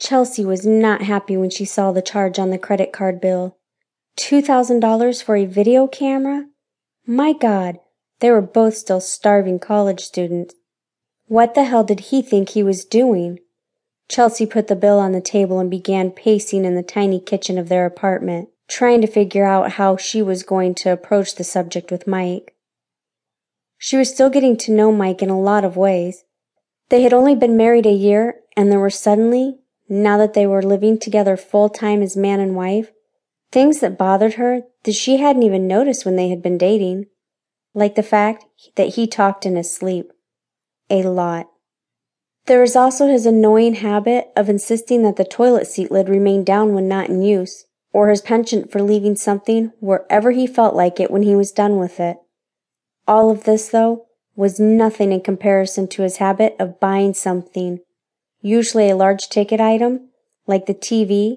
Chelsea was not happy when she saw the charge on the credit card bill. $2,000 for a video camera? My God, they were both still starving college students. What the hell did he think he was doing? Chelsea put the bill on the table and began pacing in the tiny kitchen of their apartment, trying to figure out how she was going to approach the subject with Mike. She was still getting to know Mike in a lot of ways. They had only been married a year, and there were suddenly now that they were living together full time as man and wife, things that bothered her that she hadn't even noticed when they had been dating. Like the fact that he talked in his sleep. A lot. There was also his annoying habit of insisting that the toilet seat lid remain down when not in use, or his penchant for leaving something wherever he felt like it when he was done with it. All of this, though, was nothing in comparison to his habit of buying something usually a large ticket item, like the TV,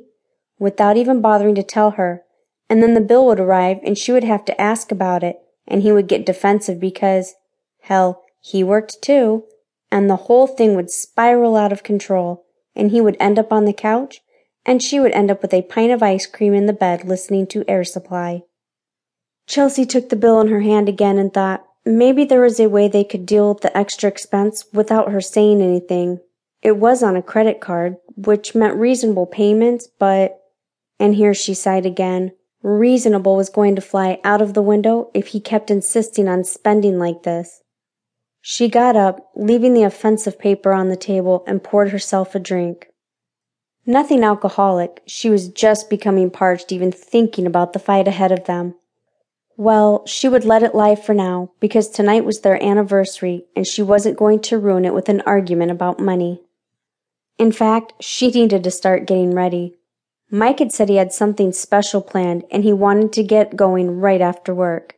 without even bothering to tell her, and then the bill would arrive and she would have to ask about it, and he would get defensive because, hell, he worked too, and the whole thing would spiral out of control, and he would end up on the couch, and she would end up with a pint of ice cream in the bed listening to Air Supply. Chelsea took the bill in her hand again and thought maybe there was a way they could deal with the extra expense without her saying anything, it was on a credit card, which meant reasonable payments, but, and here she sighed again, reasonable was going to fly out of the window if he kept insisting on spending like this. She got up, leaving the offensive paper on the table, and poured herself a drink. Nothing alcoholic, she was just becoming parched even thinking about the fight ahead of them. Well, she would let it lie for now, because tonight was their anniversary, and she wasn't going to ruin it with an argument about money. In fact, she needed to start getting ready. Mike had said he had something special planned and he wanted to get going right after work.